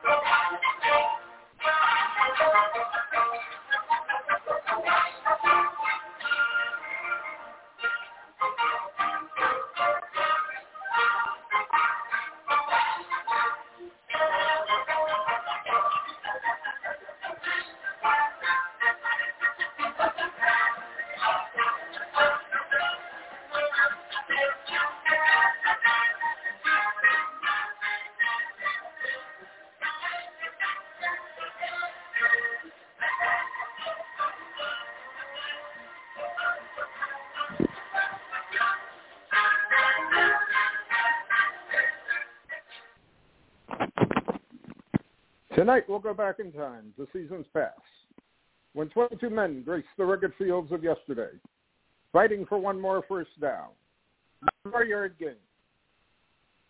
Thank you. Tonight we'll go back in time to seasons past, when 22 men graced the rugged fields of yesterday, fighting for one more first down, one more yard gain,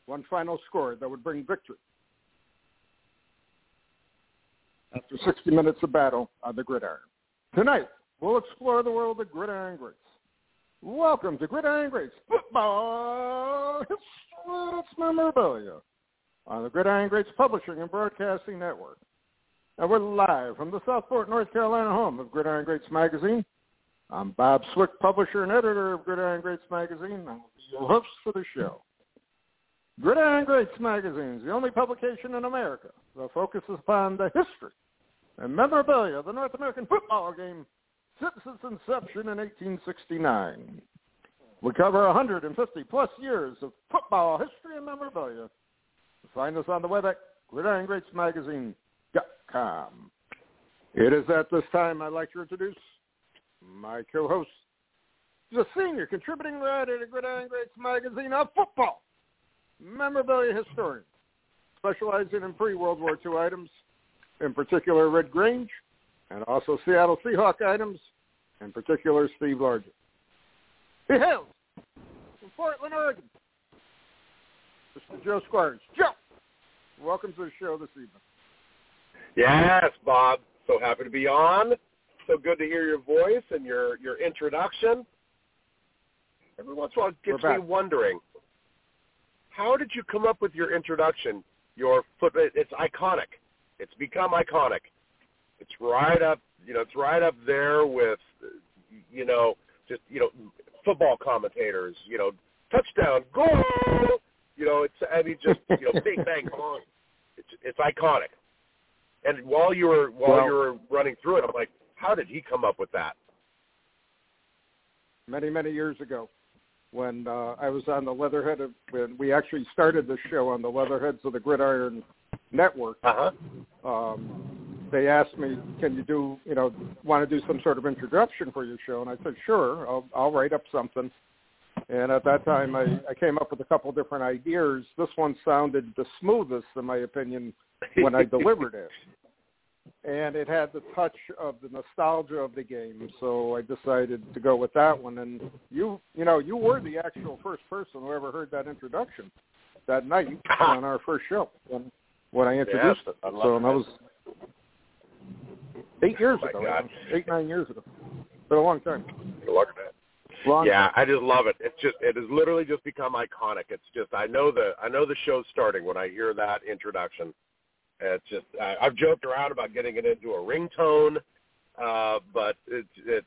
one final score that would bring victory. After 60 minutes of battle on the gridiron. Tonight, we'll explore the world of gridiron greats. Welcome to Gridiron Greats Football History Memorabilia on the Gridiron Greats Publishing and Broadcasting Network. And we're live from the Southport, North Carolina home of Gridiron Greats Magazine. I'm Bob Swick, publisher and editor of Gridiron Greats Magazine. I will be your host for the show. Gridiron Greats Magazine is the only publication in America that focuses upon the history and memorabilia of the North American football game since its inception in 1869. We cover 150 plus years of football history and memorabilia Find us on the web at gridirongreatsmagazine.com. It is at this time I'd like to introduce my co-host, the senior contributing writer to Gridiron Greats magazine of football, memorabilia historian, specializing in pre-World War II items, in particular Red Grange, and also Seattle Seahawk items, in particular Steve Largent. He hails from Portland, Oregon. Mr. Joe Squires. Joe! Welcome to the show this evening. Yes, Bob. So happy to be on. So good to hear your voice and your, your introduction. Every once in a while it gets me wondering, how did you come up with your introduction? Your foot, it's iconic. It's become iconic. It's right up, you know, it's right up there with, you know, just, you know, football commentators, you know, touchdown, goal, you know, it's, I mean, just, you know, big bang, bong. It's it's iconic. And while you were while well, you were running through it, I'm like, how did he come up with that? Many many years ago, when uh, I was on the Leatherhead, of, when we actually started the show on the Leatherheads of the Gridiron Network. Uh-huh. Um, they asked me, "Can you do, you know, want to do some sort of introduction for your show?" And I said, "Sure, I'll, I'll write up something." And at that time, I, I came up with a couple different ideas. This one sounded the smoothest, in my opinion, when I delivered it. And it had the touch of the nostalgia of the game, so I decided to go with that one. And you, you know, you were the actual first person who ever heard that introduction that night on our first show when when I introduced yeah, it. I so that. that was eight years oh ago, eight nine years ago. It's Been a long time. Look at that. Long yeah, I just love it. It's just it has literally just become iconic. It's just I know the I know the show's starting when I hear that introduction. It's just I, I've joked around about getting it into a ringtone, uh, but it's it's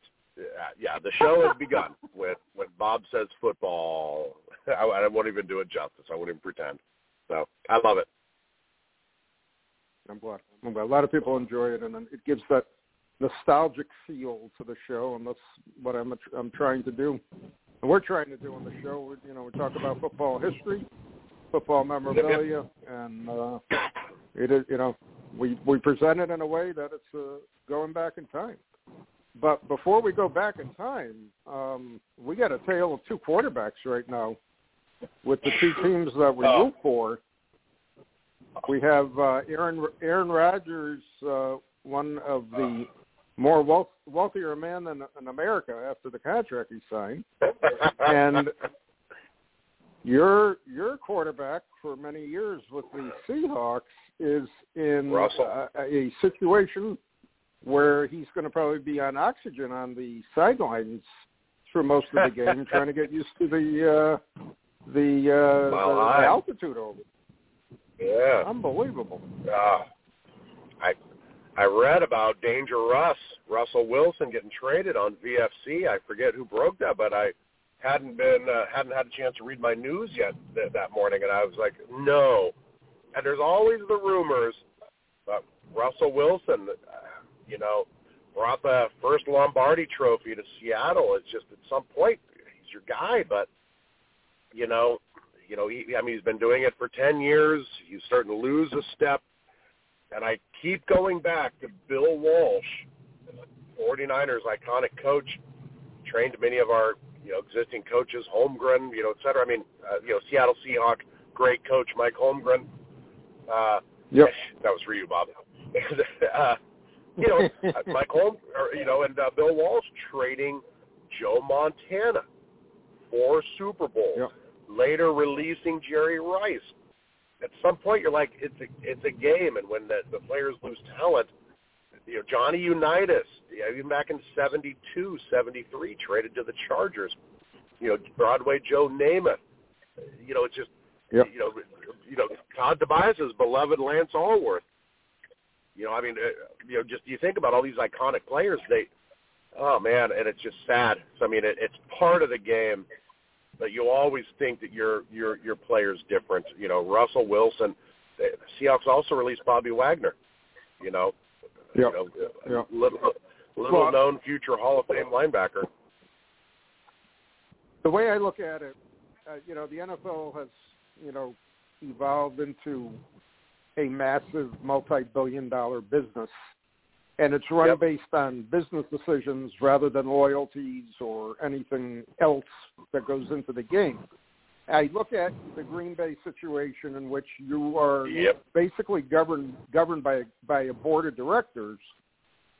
yeah the show has begun with when Bob says football. I, I won't even do it justice. I won't even pretend. So I love it. I'm glad. I'm glad. A lot of people enjoy it, and it gives that nostalgic feel to the show, and that's what I'm I'm trying to do. And we're trying to do on the show. You know, we talk about football history, football memorabilia, and uh, it is you know we we present it in a way that it's uh, going back in time. But before we go back in time, um, we got a tale of two quarterbacks right now with the two teams that we oh. root for. We have uh, Aaron Aaron Rodgers, uh, one of the more wealth, wealthier man than in America after the contract he signed, and your your quarterback for many years with the Seahawks is in uh, a situation where he's going to probably be on oxygen on the sidelines for most of the game, trying to get used to the uh, the, uh, the, the altitude over. Yeah, unbelievable. Uh, I I read about Danger Russ, Russell Wilson getting traded on VFC. I forget who broke that, but I hadn't been uh, hadn't had a chance to read my news yet th- that morning, and I was like, no. And there's always the rumors, but Russell Wilson, uh, you know, brought the first Lombardi Trophy to Seattle. It's just at some point he's your guy, but you know, you know, he, I mean, he's been doing it for ten years. He's starting to lose a step, and I keep going back to Bill Walsh, 49ers iconic coach, trained many of our you know existing coaches, Holmgren, you know, et cetera. I mean, uh, you know, Seattle Seahawk, great coach Mike Holmgren. Uh, yep, that was for you, Bob. uh, you know, Mike Holm, or, you know, and uh, Bill Walsh trading Joe Montana for Super Bowls. Yep. Later releasing Jerry Rice. At some point, you're like, it's a it's a game, and when the the players lose talent, you know, Johnny Unitas, yeah, even back in '72, '73, traded to the Chargers. You know, Broadway Joe Namath. You know, it's just yep. you know, you know, Todd Tobias's beloved Lance Alworth. You know, I mean, uh, you know, just you think about all these iconic players. They, oh man, and it's just sad. So I mean, it, it's part of the game, but you always think that your your your player's different. You know, Russell Wilson. The Seahawks also released Bobby Wagner. You know, yep. you know, yep. little little well, known future Hall of Fame linebacker. The way I look at it, uh, you know, the NFL has you know evolved into a massive multi-billion dollar business and it's run yep. based on business decisions rather than loyalties or anything else that goes into the game. I look at the Green Bay situation in which you are yep. basically governed governed by by a board of directors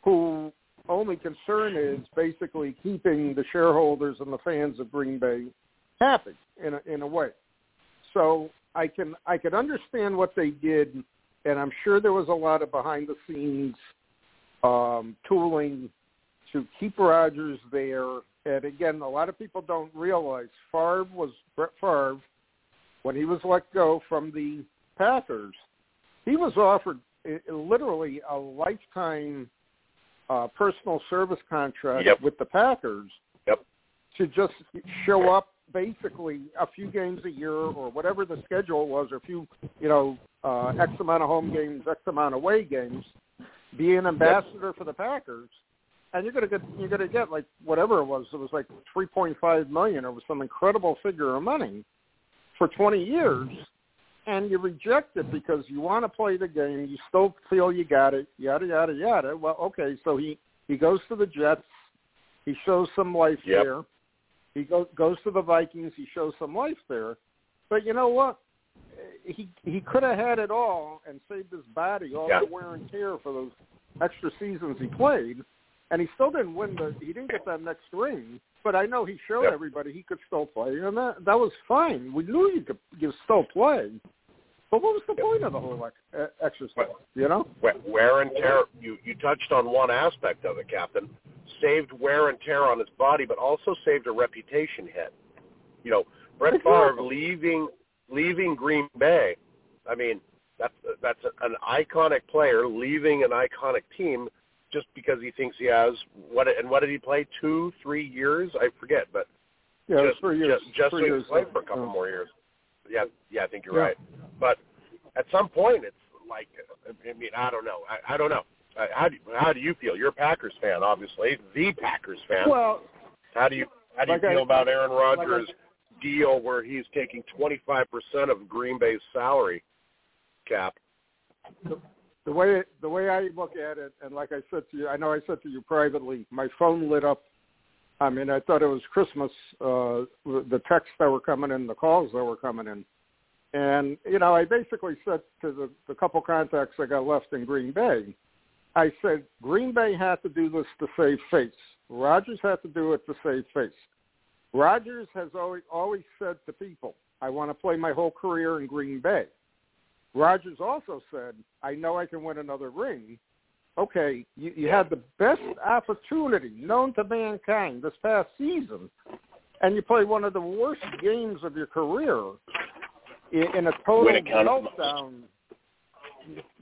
who only concern is basically keeping the shareholders and the fans of Green Bay happy in a, in a way. So I can I can understand what they did, and I'm sure there was a lot of behind the scenes um, tooling to keep Rodgers there. And again, a lot of people don't realize Favre was Brett Favre when he was let go from the Packers. He was offered literally a lifetime uh, personal service contract yep. with the Packers yep. to just show up basically a few games a year or whatever the schedule was, or a few, you know, uh, X amount of home games, X amount of away games, be an ambassador for the Packers, and you're gonna get you're gonna get like whatever it was. It was like 3.5 million. It was some incredible figure of money for 20 years, and you reject it because you want to play the game. You still feel you got it. Yada yada yada. Well, okay, so he he goes to the Jets. He shows some life yep. there. He go, goes to the Vikings. He shows some life there. But you know what? He he could have had it all and saved his body all yeah. the wear and tear for those extra seasons he played, and he still didn't win the. He didn't get that next ring. But I know he showed yep. everybody he could still play, and that that was fine. We knew you could you still play. But what was the point of the whole exercise? You know, wear and tear. You you touched on one aspect of it, Captain saved wear and tear on his body, but also saved a reputation hit. You know, Brett Favre leaving leaving Green Bay. I mean, that's that's an iconic player leaving an iconic team just because he thinks he has what and what did he play two three years I forget but yeah just three years just, just three so years play for a couple more years yeah yeah I think you're right but at some point it's like, I mean, I don't know. I, I don't know. How do how do you feel? You're a Packers fan, obviously, the Packers fan. Well, how do you how do you like feel I, about Aaron Rodgers' like deal where he's taking 25% of Green Bay's salary cap? The, the way the way I look at it, and like I said to you, I know I said to you privately, my phone lit up. I mean, I thought it was Christmas. Uh, the texts that were coming in, the calls that were coming in, and you know, I basically said to the, the couple contacts I got left in Green Bay, I said Green Bay had to do this to save face. Rodgers had to do it to save face. Rodgers has always always said to people, "I want to play my whole career in Green Bay." Rodgers also said, "I know I can win another ring." Okay, you, you had the best opportunity known to mankind this past season, and you play one of the worst games of your career in, in a total meltdown.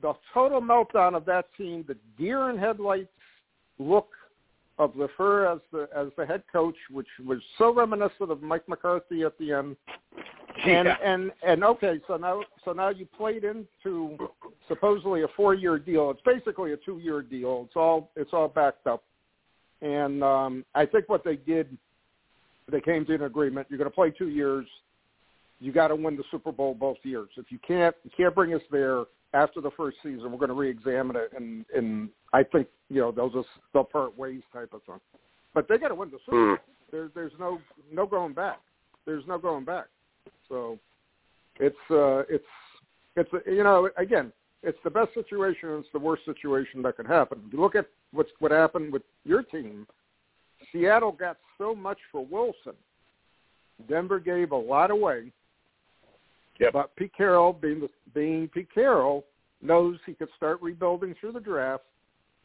The total meltdown of that team, the deer in headlights look of LaFleur as the as the head coach, which was so reminiscent of Mike McCarthy at the end. And Yeah. and and okay, so now so now you played into supposedly a four year deal. It's basically a two year deal. It's all it's all backed up. And um I think what they did they came to an agreement. You're gonna play two years. You gotta win the Super Bowl both years. If you can't you can't bring us there after the first season, we're gonna re examine it and and I think, you know, they'll just they'll part ways type of thing. But they gotta win the Super Bowl. There there's no no going back. There's no going back. So it's uh it's it's you know again it's the best situation it's the worst situation that could happen. If you look at what's what happened with your team, Seattle got so much for Wilson. Denver gave a lot away. Yep. But Pete Carroll, being the, being Pete Carroll, knows he could start rebuilding through the draft.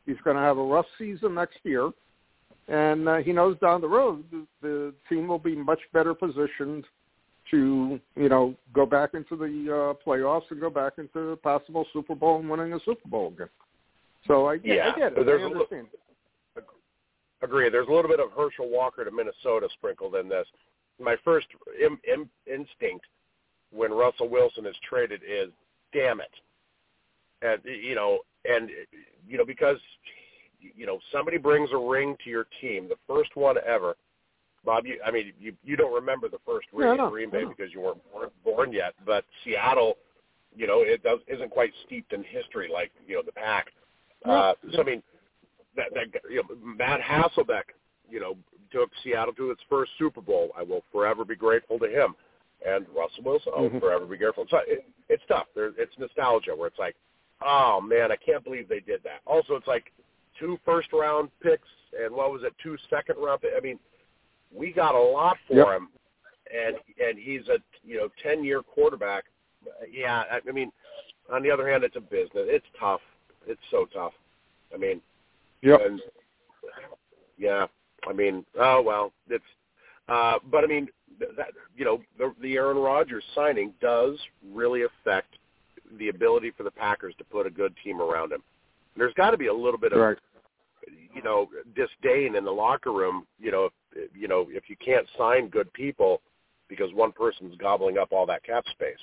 He's going to have a rough season next year, and uh, he knows down the road the, the team will be much better positioned to you know go back into the uh, playoffs and go back into possible Super Bowl and winning a Super Bowl again. So I, get- Yeah, I get it. there's I a li- understand. Agree. There's a little bit of Herschel Walker to Minnesota sprinkled in this. My first Im- Im- instinct when Russell Wilson is traded is, damn it, and you know, and you know because you know somebody brings a ring to your team, the first one ever. Bob, you, I mean, you you don't remember the first ring Yeah, in Green Bay no. because you weren't born, born yet, but Seattle, you know, it does isn't quite steeped in history like you know the Pack. Uh, so I mean, that that you know, Matt Hasselbeck, you know, took Seattle to its first Super Bowl. I will forever be grateful to him. And Russell Wilson, will Mhm. forever be careful. So it, it's tough. There, it's nostalgia where it's like, oh man, I can't believe they did that. Also, it's like two first round picks and what was it, two second round? Pick? I mean, we got a lot for Yep. him, and and he's a you know ten year quarterback. Yeah, I, I mean, on the other hand, it's a business. It's tough. It's so tough. I mean, yeah, and yeah, I mean, oh well, it's. Uh, but I mean, that you know, the, the Aaron Rodgers signing does really affect the ability for the Packers to put a good team around him. There's got to be a little bit of Right. you know disdain in the locker room. You know, if, you know if you can't sign good people because one person's gobbling up all that cap space.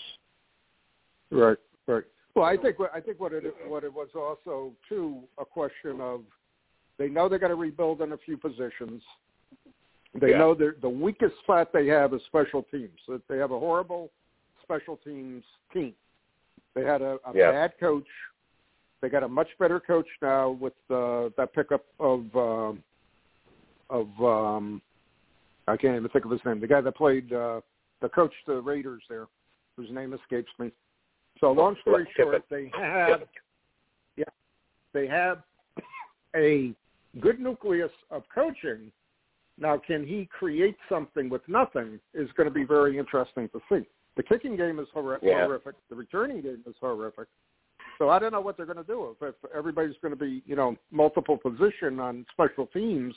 Right, right. Well, I think what I think what it what it was also too a question of they know they got to rebuild in a few positions. They Yeah. know the weakest spot they have is special teams. That They have a horrible special teams team. They had a, a Yeah. bad coach. They got a much better coach now with uh, that pickup of um of um, I can't even think of his name. The guy that played uh, the coach to the Raiders there, whose name escapes me. So long story short, they have yeah, they have a good nucleus of coaching. Now, can he create something with nothing? Is going to be very interesting to see. The kicking game is horri- Yeah. horrific. The returning game is horrific. So I don't know what they're going to do if, if everybody's going to be, you know, multiple position on special teams,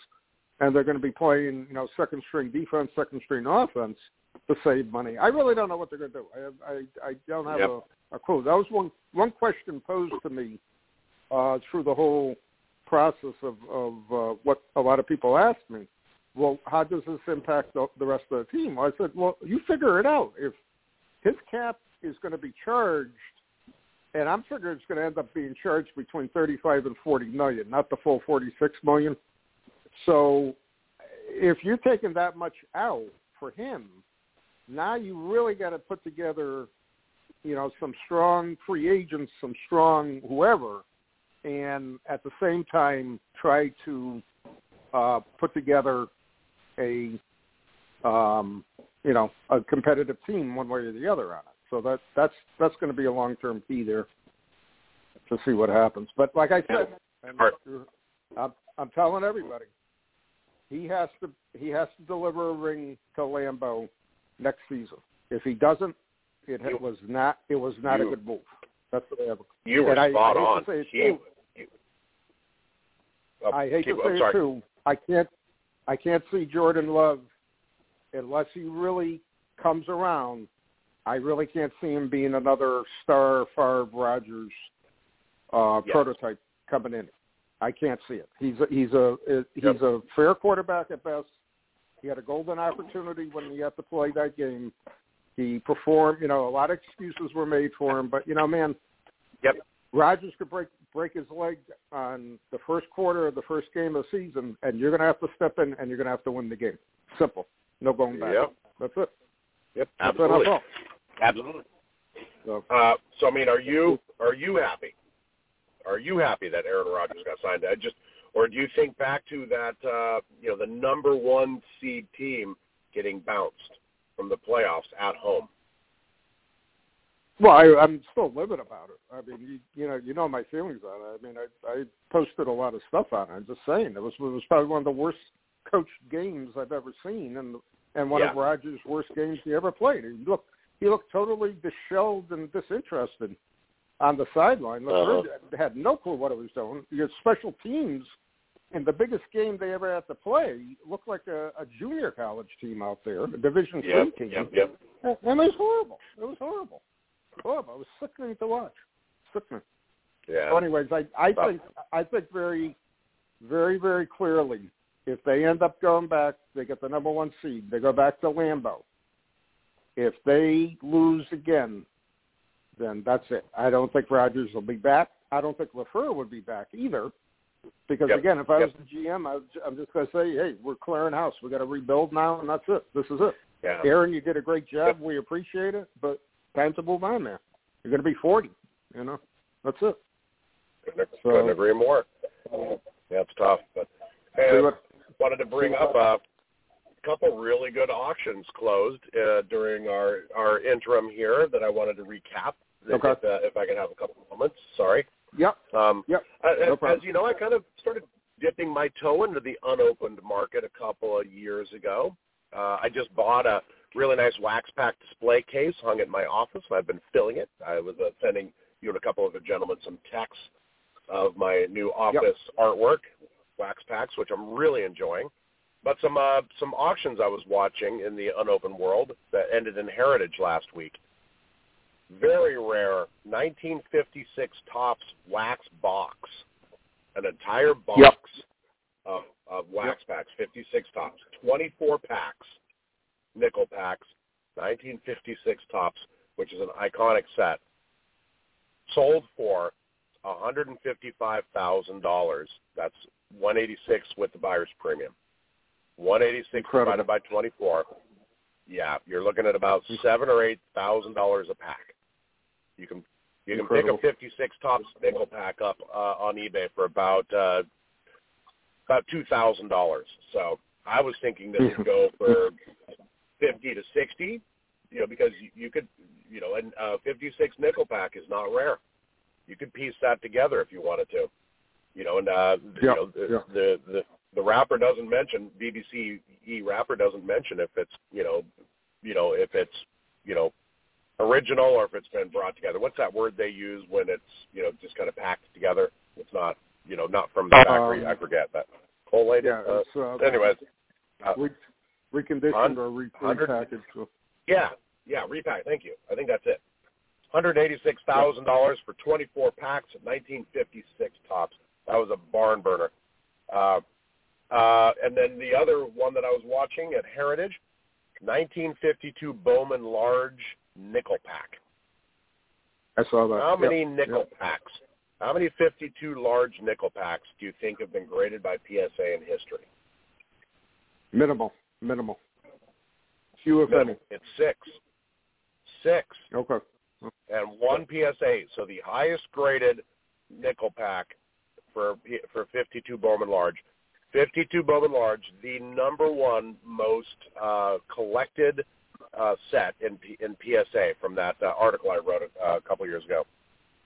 and they're going to be playing, you know, second string defense, second string offense to save money. I really don't know what they're going to do. I I I don't have Yep. a, a clue. That was one one question posed to me uh, through the whole process of of uh, what a lot of people asked me. Well, how does this impact the, rest of the team? I said, well, you figure it out. If his cap is going to be charged and I'm figuring it's going to end up being charged between 35 and 40 million, not the full 46 million. So if you're taking that much out for him, now you really got to put together, you know, some strong free agents, some strong whoever, and at the same time try to uh, put together a, um, you know, a competitive team one way or the other on it. So that that's that's going to be a long term key there to see what happens. But like I said, I'm, I'm telling everybody, he has to he has to deliver a ring to Lambeau next season. If he doesn't, it you, was not it was not you, a good move. That's what I have. You were and spot I, I on. Hate to say it he, too. You, oh, I hate keep, to say it too. I can't I can't see Jordan Love unless he really comes around. I really can't see him being another star Favre Rodgers uh, yes. prototype coming in. I can't see it. He's a, he's a he's yep. a fair quarterback at best. He had a golden opportunity when he had to play that game. He performed. You know, a lot of excuses were made for him, but you know, man, yep. Rodgers could break break his leg on the first quarter of the first game of the season, and you're going to have to step in and you're going to have to win the game. Simple. No going back. Yep. That's it. Yep. Absolutely. NFL. Absolutely. So, uh, so I mean, are you are you happy? Are you happy that Aaron Rodgers got signed? I just, or do you think back to that, uh, you know, the number one seed team getting bounced from the playoffs at home? Well, I, I'm still livid about it. I mean, you, you know, you know my feelings on it. I mean, I, I posted a lot of stuff on it. I'm just saying it was it was probably one of the worst coached games I've ever seen, and and one yeah. of Rodgers' worst games he ever played. He looked he looked totally disheveled and disinterested on the sideline. Uh-huh. had no clue what he was doing. Your special teams in the biggest game they ever had to play looked like a, a junior college team out there, a Division yep, three team. Yep, yep. And it was horrible. It was horrible. Horrible. It was sickening to watch. Sickening. Yeah. So anyways, I I think I think very, very very clearly, if they end up going back, they get the number one seed. They go back to Lambeau. If they lose again, then that's it. I don't think Rodgers will be back. I don't think Lafleur would be back either. Because yep. again, if I yep. was the GM, I was, I'm just going to say, hey, we're clearing house. We got to rebuild now, and that's it. This is it. Yeah. Aaron, you did a great job. Yep. We appreciate it, but time to move on, man. You're going to be 40. You know, that's it. Couldn't, So- couldn't agree more. Yeah, it's tough, but and what- wanted to bring up a couple really good auctions closed uh, during our our interim here that I wanted to recap. Okay. If, uh, if I can have a couple moments, sorry. Yep. Um, Yep. uh, No as, as you know, I kind of started dipping my toe into the unopened market a couple of years ago. Uh, I just bought a really nice wax pack display case, hung in my office, I've been filling it. I was uh, sending you and a couple of the gentlemen some texts of my new office artwork, wax packs, which I'm really enjoying. But some uh, some auctions I was watching in the unopened world that ended in Heritage last week. Very rare 1956 Topps wax box, an entire box Yep. of, of wax packs, 56 Topps, 24 packs, nickel packs, 1956 Topps, which is an iconic set, sold for $155,000. That's 186 with the buyer's premium. 186 Incredible. divided by 24. Yeah, you're looking at about seven or eight thousand dollars a pack. You can you can Incredible. pick a 56 Topps nickel pack up uh, on eBay for about uh, about two thousand dollars. So I was thinking that it'd go for fifty to sixty, you know, because you, you could, you know, and uh, 56 nickel pack is not rare. You could piece that together if you wanted to, you know, and uh, you know the, yeah. the the the wrapper doesn't mention BBC E wrapper doesn't mention if it's you know, you know if it's you know original or if it's been brought together. What's that word they use when it's you know just kind of packed together? It's not you know not from the factory. Um, I forget that. Collated. Yeah. Uh, uh, anyways, uh, reconditioned or re- repackaged. So. yeah, yeah, repack. Thank you. I think that's it. Hundred eighty-six thousand dollars for twenty-four packs of nineteen fifty-six Topps. That was a barn burner. Uh, uh, and then the other one that I was watching at Heritage, 1952 Bowman Large Nickel Pack. I saw that. How many yep. nickel yep. packs? How many 52 large nickel packs do you think have been graded by PSA in history? Minimal, minimal. Few if Minimal. any. It's six. Six. Okay. And one PSA. So the highest graded nickel pack for for 52 Bowman Large. 52 Bowman Large, the number one most uh, collected uh, set in P- in PSA from that uh, article I wrote uh, a couple years ago,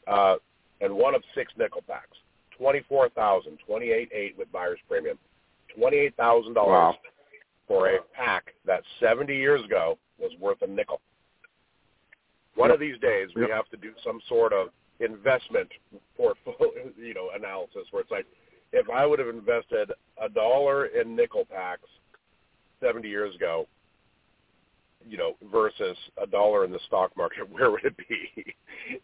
uh, and one of six nickel packs, twenty four thousand, twenty eight eight with buyer's premium, twenty eight thousand Wow. dollars for a pack that seventy years ago was worth a nickel. One Yep. of these days, we Yep. have to do some sort of investment portfolio, you know, analysis where it's like, if I would have invested a dollar in nickel packs 70 years ago, you know, versus a dollar in the stock market, where would it be?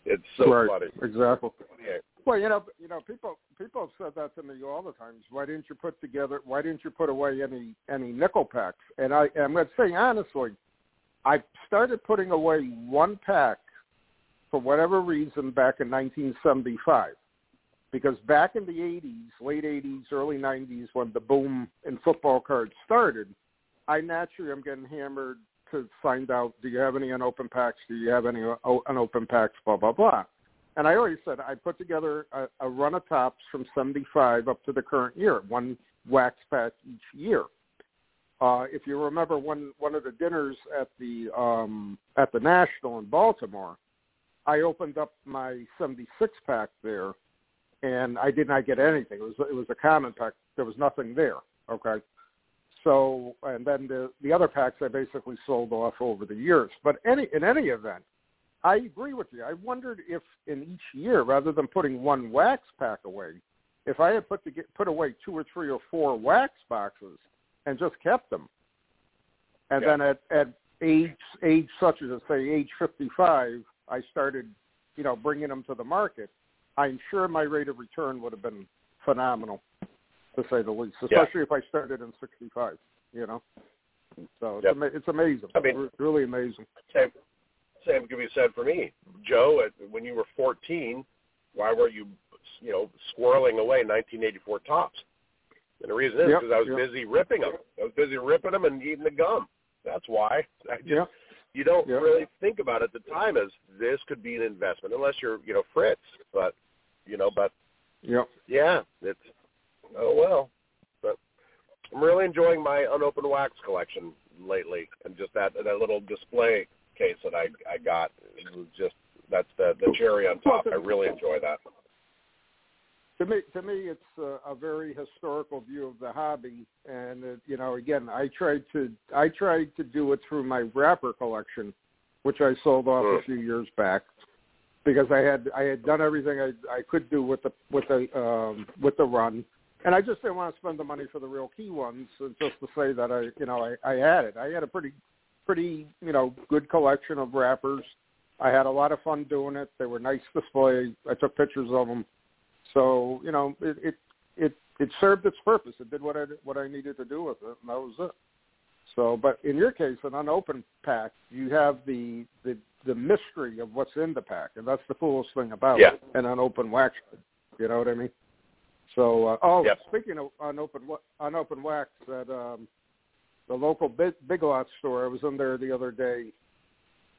it's so right. funny. Exactly. Yeah. Well, you know, you know, people people have said that to me all the times. Why didn't you put together? Why didn't you put away any any nickel packs? And I I am going to say honestly, I started putting away one pack for whatever reason back in 1975, because back in the 80s, late 80s, early 90s, when the boom in football cards started, I naturally am getting hammered to find out: Do you have any unopened packs? Do you have any unopened packs? Blah blah blah. And I always said I put together a, a run of Topps from 75 up to the current year, one wax pack each year. Uh, if you remember one one of the dinners at the um, at the National in Baltimore, I opened up my 76 pack there, and I did not get anything. It was it was a common pack. There was nothing there. Okay, so and then the the other packs I basically sold off over the years. But any in any event, I agree with you. I wondered if in each year, rather than putting one wax pack away, if I had put to get, put away two or three or four wax boxes and just kept them, and Yeah. then at at age age such as say age fifty five, I started, you know, bringing them to the market. I'm sure my rate of return would have been phenomenal, to say the least. Yeah. Especially if I started in '65, you know. So it's, Yep. ama- it's amazing. I mean- Re- really amazing. Same, same could be said for me, Joe. When you were 14, why were you, you know, squirreling away 1984 Topps? And the reason is Yep, because I was yep. busy ripping them. I was busy ripping them and eating the gum. That's why. I just, Yeah. You don't Yeah. really think about it at the time as this could be an investment, unless you're, you know, Fritz. But, you know, but Yep. yeah, it's oh well. But I'm really enjoying my unopened wax collection lately, and just that that little display case that I I got it was just that's the the cherry on top. I really enjoy that. To me, to me, it's a, a very historical view of the hobby, and uh, you know, again, I tried to I tried to do it through my wrapper collection, which I sold off a Mm. few years back, because I had I had done everything I I could do with the with the um, with the run, and I just didn't want to spend the money for the real key ones, and just to say that I you know I, I had it. I had a pretty pretty you know good collection of wrappers. I had a lot of fun doing it. They were nice display. I took pictures of them. So you know, it it it, it served its purpose. It did what I what I needed to do with it, and that was it. So, but in your case, an unopened pack, you have the the the mystery of what's in the pack, and that's the coolest thing about Yeah. it. An unopened wax, you know what I mean? So, uh, oh, Yep. speaking of unopened wa- unopened wax, at um, the local big, big lot store, I was in there the other day.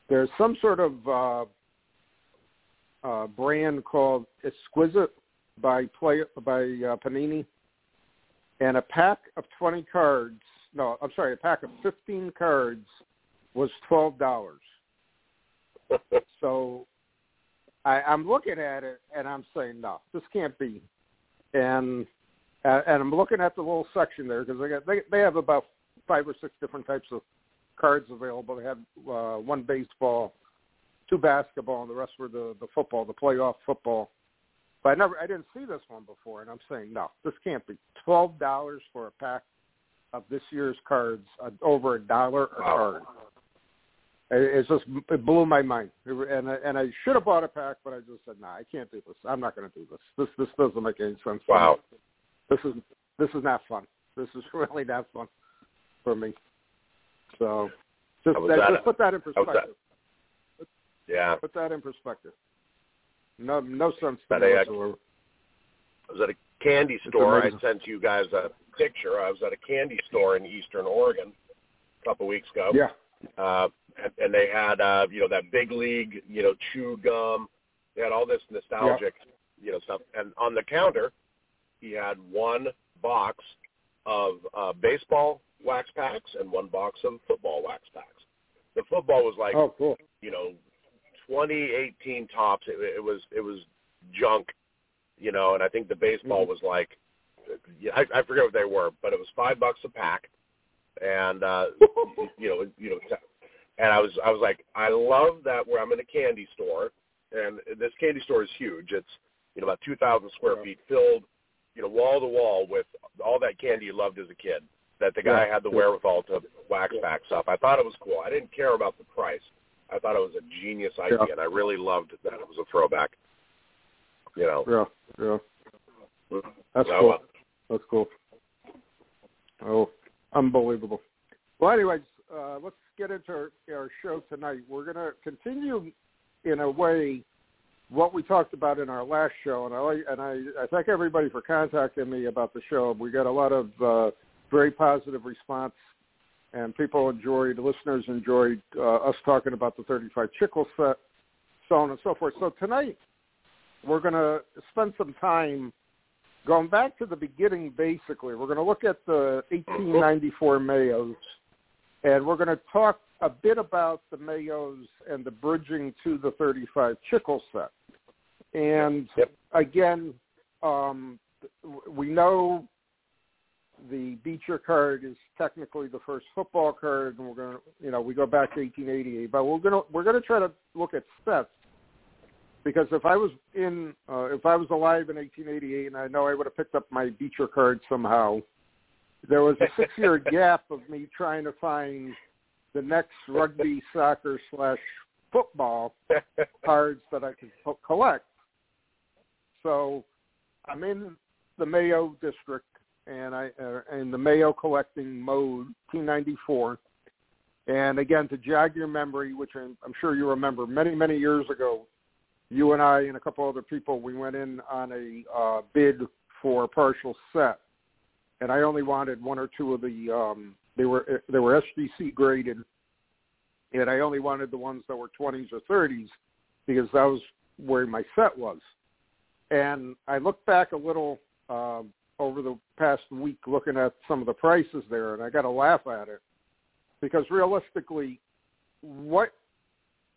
There's some sort of uh, uh, brand called Exquisite by Play by uh, Panini, and a pack of twenty cards. No, I'm sorry, a pack of fifteen cards was twelve dollars. So I, I'm looking at it and I'm saying, no, this can't be. And uh, and I'm looking at the little section there because they got they they have about five or six different types of cards available. They had uh, one baseball, two basketball, and the rest were the the football, the playoff football. But I never, I didn't see this one before, and I'm saying, no, this can't be twelve dollars for a pack of this year's cards, uh, over a dollar a Wow. card. It, it's just it blew my mind, and I, and I should have bought a pack, but I just said, no, I can't do this. I'm not going to do this. This this doesn't make any sense. Wow. This is this is not fun. This is really not fun for me. So just, that, that? just put that in was that? perspective. Yeah. Put that in perspective. No, no sense to me I- whatsoever. I was at a candy store. I sent you guys a picture. I was at a candy store in Eastern Oregon a couple weeks ago. Yeah. uh, and, they had uh, you know that big league, you know, chew gum. They had all this nostalgic, you know, stuff. And on the counter, he had one box of uh, baseball wax packs and one box of football wax packs. The football was like, Oh, cool. you know, 2018 Topps. It, it was it was junk, you know. And I think the baseball Mm-hmm. was like, I, I forget what they were, but it was five bucks a pack, and uh, you know, you know, and I was I was like, I love that where I'm in a candy store, and this candy store is huge. It's you know about 2,000 square Yeah. feet, filled, you know, wall to wall with all that candy you loved as a kid. That the guy Yeah. had the wherewithal to wax pack stuff. I thought it was cool. I didn't care about the price. I thought it was a genius idea, Yeah. and I really loved that it was a throwback. You know, Yeah, yeah. That's cool. well. That's cool. Oh, unbelievable. Well, anyways, uh, let's get into our, our show tonight. We're going to continue, in a way, what we talked about in our last show, and I and I, I thank everybody for contacting me about the show. We got a lot of uh, very positive response, and people enjoyed, listeners enjoyed uh, us talking about the 35 Chicle set, so on and so forth. So tonight, we're going to spend some time going back to the beginning, basically, we're going to look at the 1894 Mayos, and we're going to talk a bit about the Mayos and the bridging to the 35 Chicle set. And Yep. again, um, we know the Beecher card is technically the first football card, and we're going to, you know, we go back to 1888, but we're going to we're going to try to look at sets because if I was in, uh, if I was alive in 1888, and I know I would have picked up my Beecher card somehow, there was a six-year gap of me trying to find the next rugby, soccer slash football cards that I could co- collect. So I'm in the Mayo district, and I uh, in the Mayo collecting mode, 1994. And again, to jog your memory, which I'm, I'm sure you remember, many many years ago, you and I and a couple other people, we went in on a uh, bid for a partial set, and I only wanted one or two of the. Um, they were they were SGC graded, and I only wanted the ones that were 20s or 30s because that was where my set was. And I looked back a little um, over the past week, looking at some of the prices there, and I got to laugh at it because realistically, what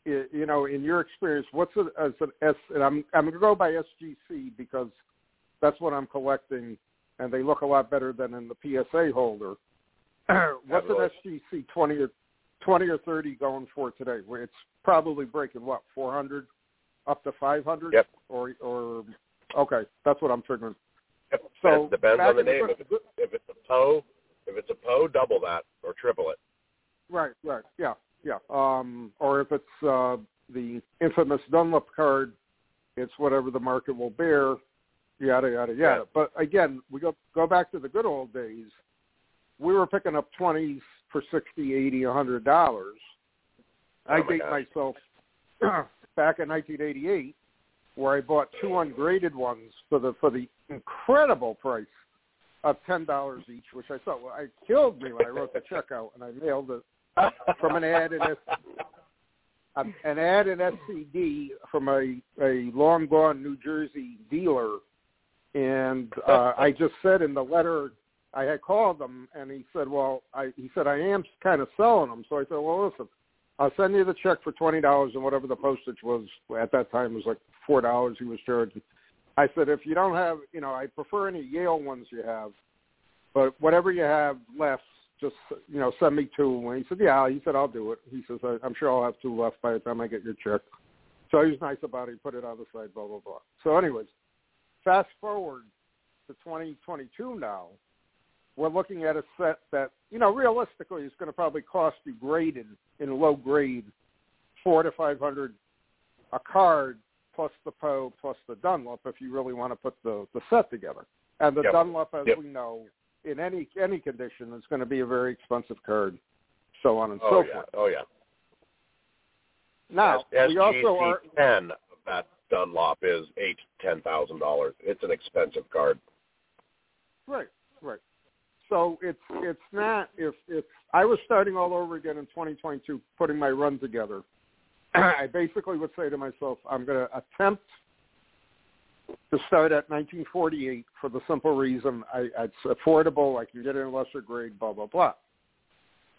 you know, in your experience, what's it as an S? And I'm I'm going to go by SGC because that's what I'm collecting, and they look a lot better than in the PSA holder. what's an SGC twenty or twenty or thirty going for today? It's probably breaking what four hundred up to five hundred. Yep. Or or okay, that's what I'm figuring. Yep. So It depends on the name. If it's, if it's a Poe, if it's a Poe, double that or triple it. Right, right, yeah, yeah. Um, or if it's uh, the infamous Dunlop card, it's whatever the market will bear, yada yada yada. Yeah. But again, we go go back to the good old days. We were picking up twenties for sixty, eighty, a hundred dollars. I Oh my date gosh. myself back in 1988, where I bought two ungraded ones for the for the incredible price of ten dollars each, which I thought well, I killed me when I wrote the check out and I mailed it from an ad in um, an ad in SCD from a a long gone New Jersey dealer, and uh, I just said in the letter I had called them, and he said, "Well, I," he said, "I am kind of selling them." So I said, "Well, listen, I'll send you the check for twenty dollars and whatever the postage was at that time was like four dollars he was charging." I said, "If you don't have, you know, I prefer any Yale ones you have, but whatever you have left, just you know, send me two." And he said, "Yeah." He said, "I'll do it." He says, I- "I'm sure I'll have two left by the time I get your check." So he was nice about it. He put it on the side, blah blah blah. So, anyways, fast forward to 2022 now. We're looking at a set that you know realistically is going to probably cost you graded in low grade four to five hundred a card plus the Poe plus the Dunlop if you really want to put the the set together. And the Yep. Dunlop, as Yep. we know, in any any condition is going to be a very expensive card, so on and Oh so yeah. forth. Oh yeah. Now S- we also are 10 of that Dunlop is eight ten thousand dollars. It's an expensive card. Right, right. So it's it's not if if I was starting all over again in 2022, putting my run together. I basically would say to myself, I'm going to attempt to start at 1948 for the simple reason I, it's affordable. I can get it in a lesser grade. Blah blah blah.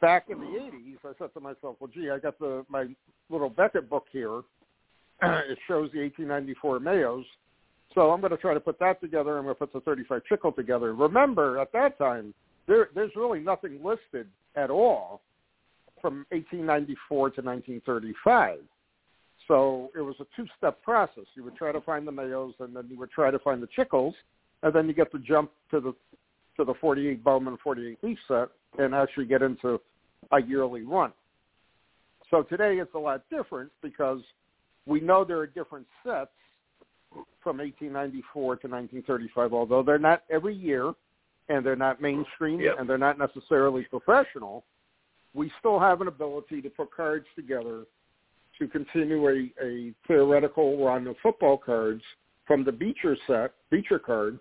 Back in the 80s, I said to myself, well, gee, I got the my little Beckett book here. it shows the 1894 Mayos. So I'm going to try to put that together. I'm going to put the 35 Chicle together. Remember, at that time, there, there's really nothing listed at all from 1894 to 1935. So it was a two-step process. You would try to find the Mayos, and then you would try to find the Chicles, and then you get to jump to the to the 48 Bowman 48 Leaf set, and actually get into a yearly run. So today it's a lot different because we know there are different sets from 1894 to 1935, although they're not every year and they're not mainstream yep. and they're not necessarily professional, we still have an ability to put cards together to continue a, a theoretical run of football cards from the Beecher set, Beecher card,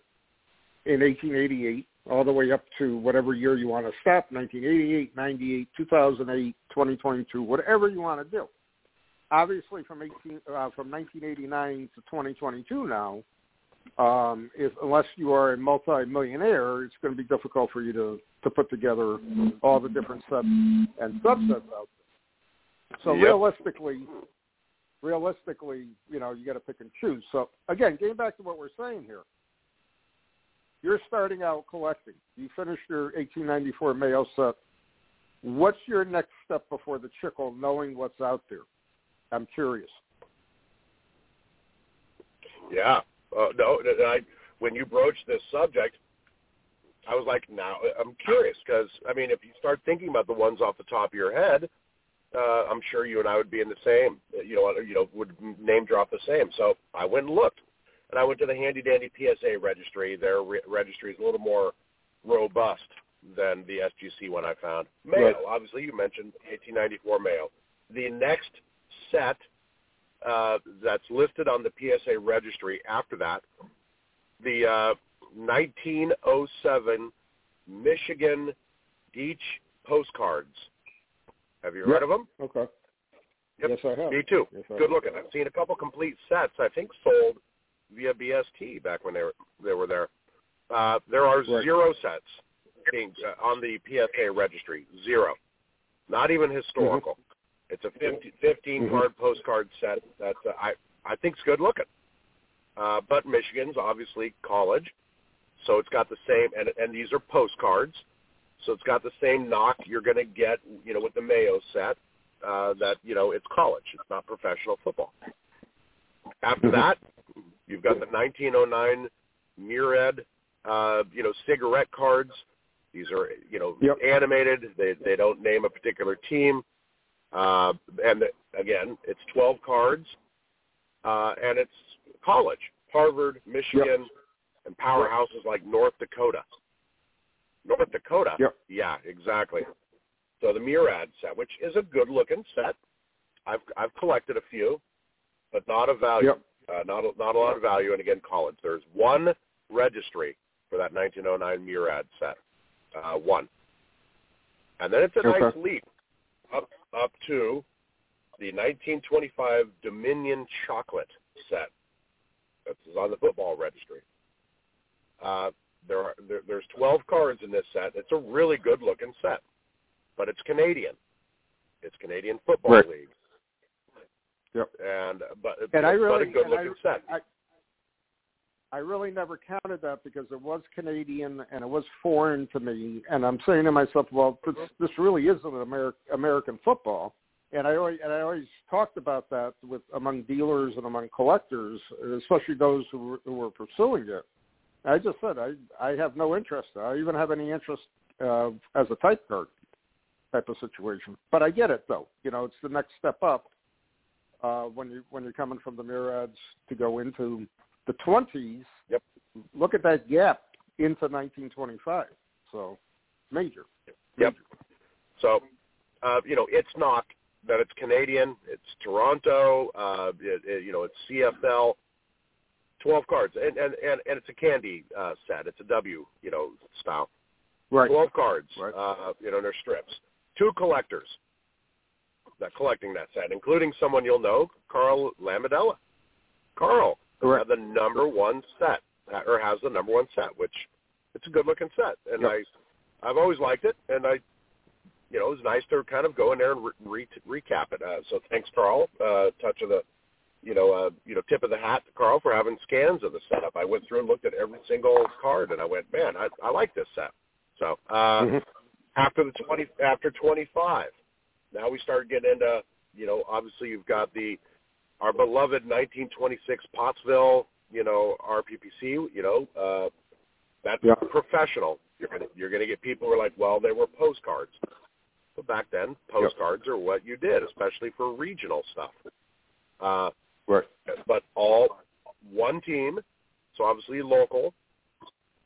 in 1888 all the way up to whatever year you want to stop, 1988, 98, 2008, 2022, whatever you want to do. Obviously, from 18, uh, from 1989 to 2022 now, um, if unless you are a multi-millionaire, it's going to be difficult for you to to put together all the different sets and subsets out there. So yep. realistically, realistically, you know, you got to pick and choose. So again, getting back to what we're saying here, you're starting out collecting. You finished your 1894 Mayo set. What's your next step before the Chicle, knowing what's out there? I'm curious. Yeah, uh, no, I, when you broached this subject, I was like, now I'm curious because I mean, if you start thinking about the ones off the top of your head, uh, I'm sure you and I would be in the same, you know, you know, would name drop the same. So I went and looked, and I went to the handy dandy PSA registry. Their re- registry is a little more robust than the SGC one I found. Mayo, right. obviously, you mentioned 1894 Mayo. The next set uh, that's listed on the PSA registry after that, the uh, 1907 Michigan Dietsche postcards. Have you yep. heard of them? Okay. Yep. Yes, I have. Me too. Yes, Good looking. I've seen a couple complete sets. I think sold via BST back when they were they were there. Uh, there are right. zero sets being uh, on the PSA registry. Zero. Not even historical. Mm-hmm. It's a 50, 15 mm-hmm. card postcard set that uh, I I think's good looking. Uh, but Michigan's obviously college, so it's got the same and and these are postcards, so it's got the same knock you're going to get you know with the Mayo set. Uh, that you know it's college, it's not professional football. After mm-hmm. that, you've got the 1909 Murad, uh, you know, cigarette cards. These are you know yep. animated. They they don't name a particular team. Uh, and again, it's 12 cards, uh, and it's college, Harvard, Michigan, yep. and powerhouses like North Dakota. North Dakota? Yep. Yeah, exactly. So the Murad set, which is a good-looking set. I've I've collected a few, but not a value. Yep. Uh, not a, not a lot of value. And again, college. There's one registry for that 1909 Murad set. Uh, one. And then it's a okay. nice leap up up to the 1925 Dominion chocolate set. That's on the football registry. Uh, there are there, there's 12 cards in this set. It's a really good looking set, but it's Canadian. It's Canadian Football right. League. Yep. And but and but I really, a good looking set. I, I really never counted that because it was Canadian and it was foreign to me. And I'm saying to myself, well, this, this really isn't Ameri- American football. And I always and I always talked about that with among dealers and among collectors, especially those who were, who were pursuing it. I just said I I have no interest. I even have any interest uh, as a type card type of situation. But I get it though. You know, it's the next step up uh, when you when you're coming from the Murads to go into the 20s, yep. look at that gap into 1925. So major. Yep. So, uh, you know, it's not that it's Canadian. It's Toronto. Uh, it, it, you know, it's CFL. 12 cards, and and and, and it's a candy uh, set. It's a W, you know, style. Right. 12 cards, Right. uh, you know, and they're strips. Two collectors that collecting that set, including someone you'll know, Carl Lamodella. Carl Correct. had the number one set, or has the number one set, which it's a good looking set, and Yep. I, I've always liked it, and I, you know, it was nice to kind of go in there and re- re- recap it. Uh, so thanks, Carl. Uh, touch of the, you know, uh, you know, tip of the hat to Carl for having scans of the setup. I went through and looked at every single card, and I went, man, I, I like this set. So uh, Mhm. after the twenty, after twenty five, now we start getting into, you know, obviously you've got the our beloved 1926 Pottsville, you know, RPPC, you know, uh, that's Yeah. professional. You're gonna you're gonna get people who are like, well, they were postcards. But back then, postcards are what you did, especially for regional stuff. Uh, Right. but all one team, so obviously local,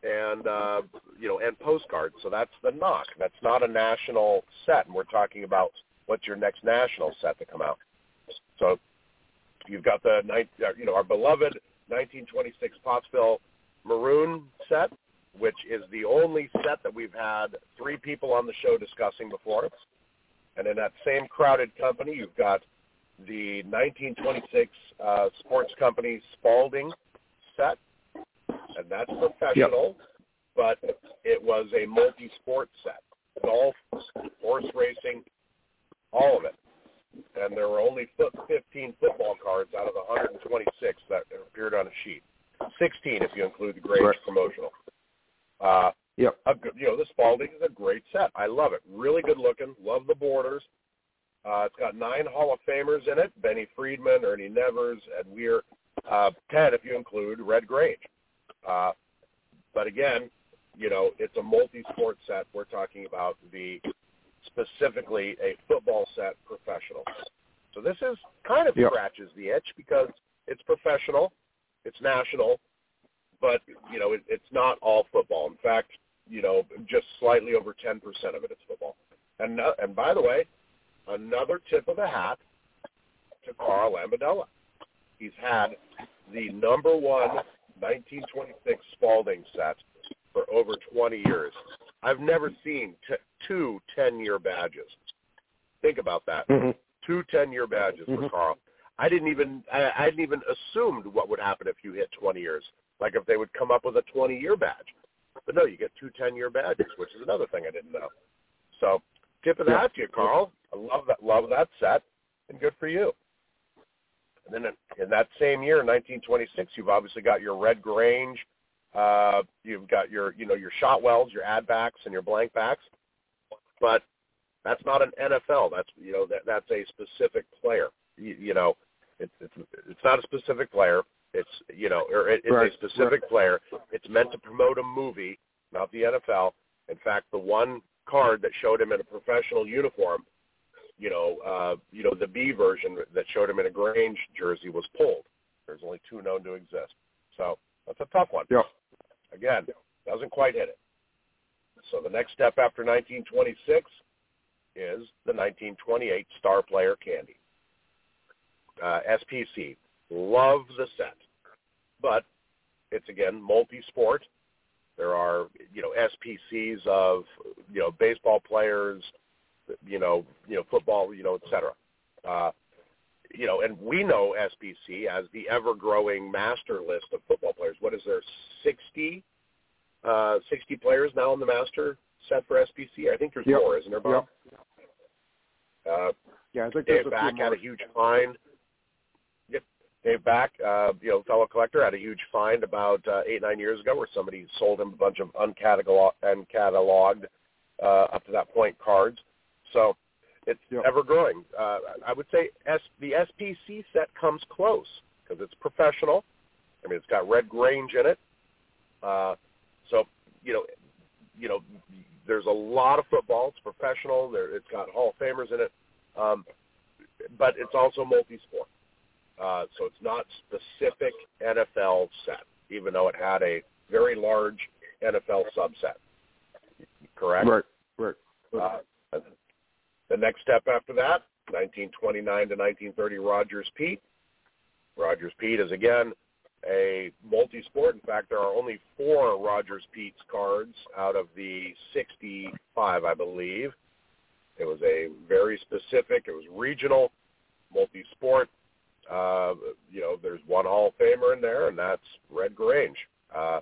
and uh, you know, and postcards. So that's the knock. That's not a national set, and we're talking about what's your next national set to come out. So you've got the uh, you know, our beloved 1926 Pottsville maroon set, which is the only set that we've had three people on the show discussing before. And in that same crowded company, you've got the 1926 uh, Sports Company Spalding set, and that's professional, but it was a multi-sport set. Golf, horse racing, all of it. And there were only 15 football cards out of the 126 that appeared on a sheet. 16 if you include the Grange Right. promotional. Uh, Yep. a good, you know, the Spalding is a great set. I love it. Really good looking. Love the borders. Uh, it's got nine Hall of Famers in it: Benny Friedman, Ernie Nevers, Ed Weir, uh, ten if you include Red Grange. Uh, but again, you know, it's a multi-sport set. We're talking about the specifically a football set professional. So this is kind of Yep. scratches the itch because it's professional, it's national, but you know, it, it's not all football. In fact, you know, just slightly over 10% of it is football. And no, and by the way, another tip of the hat to Carl Lamodella. He's had the number one 1926 Spalding set for over 20 years. I've never seen t- two 10-year badges. Think about that. Mhm. Two 10-year badges for Mhm. Carl. I didn't even I, I hadn't even assumed what would happen if you hit 20 years. Like if they would come up with a 20-year badge. But no, you get two 10-year badges, which is another thing I didn't know. So tip of the Yeah. hat to you, Carl. I love that. Love that set, and good for you. And then in that same year, 1926, you've obviously got your Red Grange. Uh, you've got your, you know, your Shotwells, your ad backs, and your blank backs. But that's not an NFL. That's you know that that's a specific player. You, you know, it's it's it's not a specific player. It's you know, or it, it's Right, a specific player. It's meant to promote a movie, not the NFL. In fact, the one card that showed him in a professional uniform, you know, uh, you know, the B version that showed him in a Grange jersey was pulled. There's only two known to exist. So that's a tough one. Yep. Again, doesn't quite hit it. So the next step after 1926 is the 1928 Star Player Candy. Uh, SPC. Love the set. But it's again multi-sport. There are, you know, SPCs of, you know, baseball players, you know, you know, football, you know, et cetera. Uh, you know, and we know SPC as the ever-growing master list of football players. What is there, 60, uh, 60 players now in the master set for SPC? I think there's Yep. more, isn't there, Bob? Uh, Yeah, I think Dave a Back had a huge find. Yep. Dave Back, uh, you know, fellow collector, had a huge find about uh, eight, nine years ago where somebody sold him a bunch of uncatalog- uncatalogued uh, up to that point cards. So it's Yep. ever growing. Uh, I would say S- the SPC set comes close because it's professional. I mean, it's got Red Grange in it. Uh, so, you know, you know, there's a lot of football. It's professional. There, it's got Hall of Famers in it, um, but it's also multi-sport. Uh, so it's not specific NFL set, even though it had a very large NFL subset. Correct. Right, right. Uh, the next step after that, 1929 to 1930, Rogers Peet. Rogers Peet is again a multi-sport. In fact, there are only four Rogers Peets cards out of the 65, I believe. It was a very specific. It was regional, multi-sport. Uh, you know, there's one Hall of Famer in there, and that's Red Grange. Uh,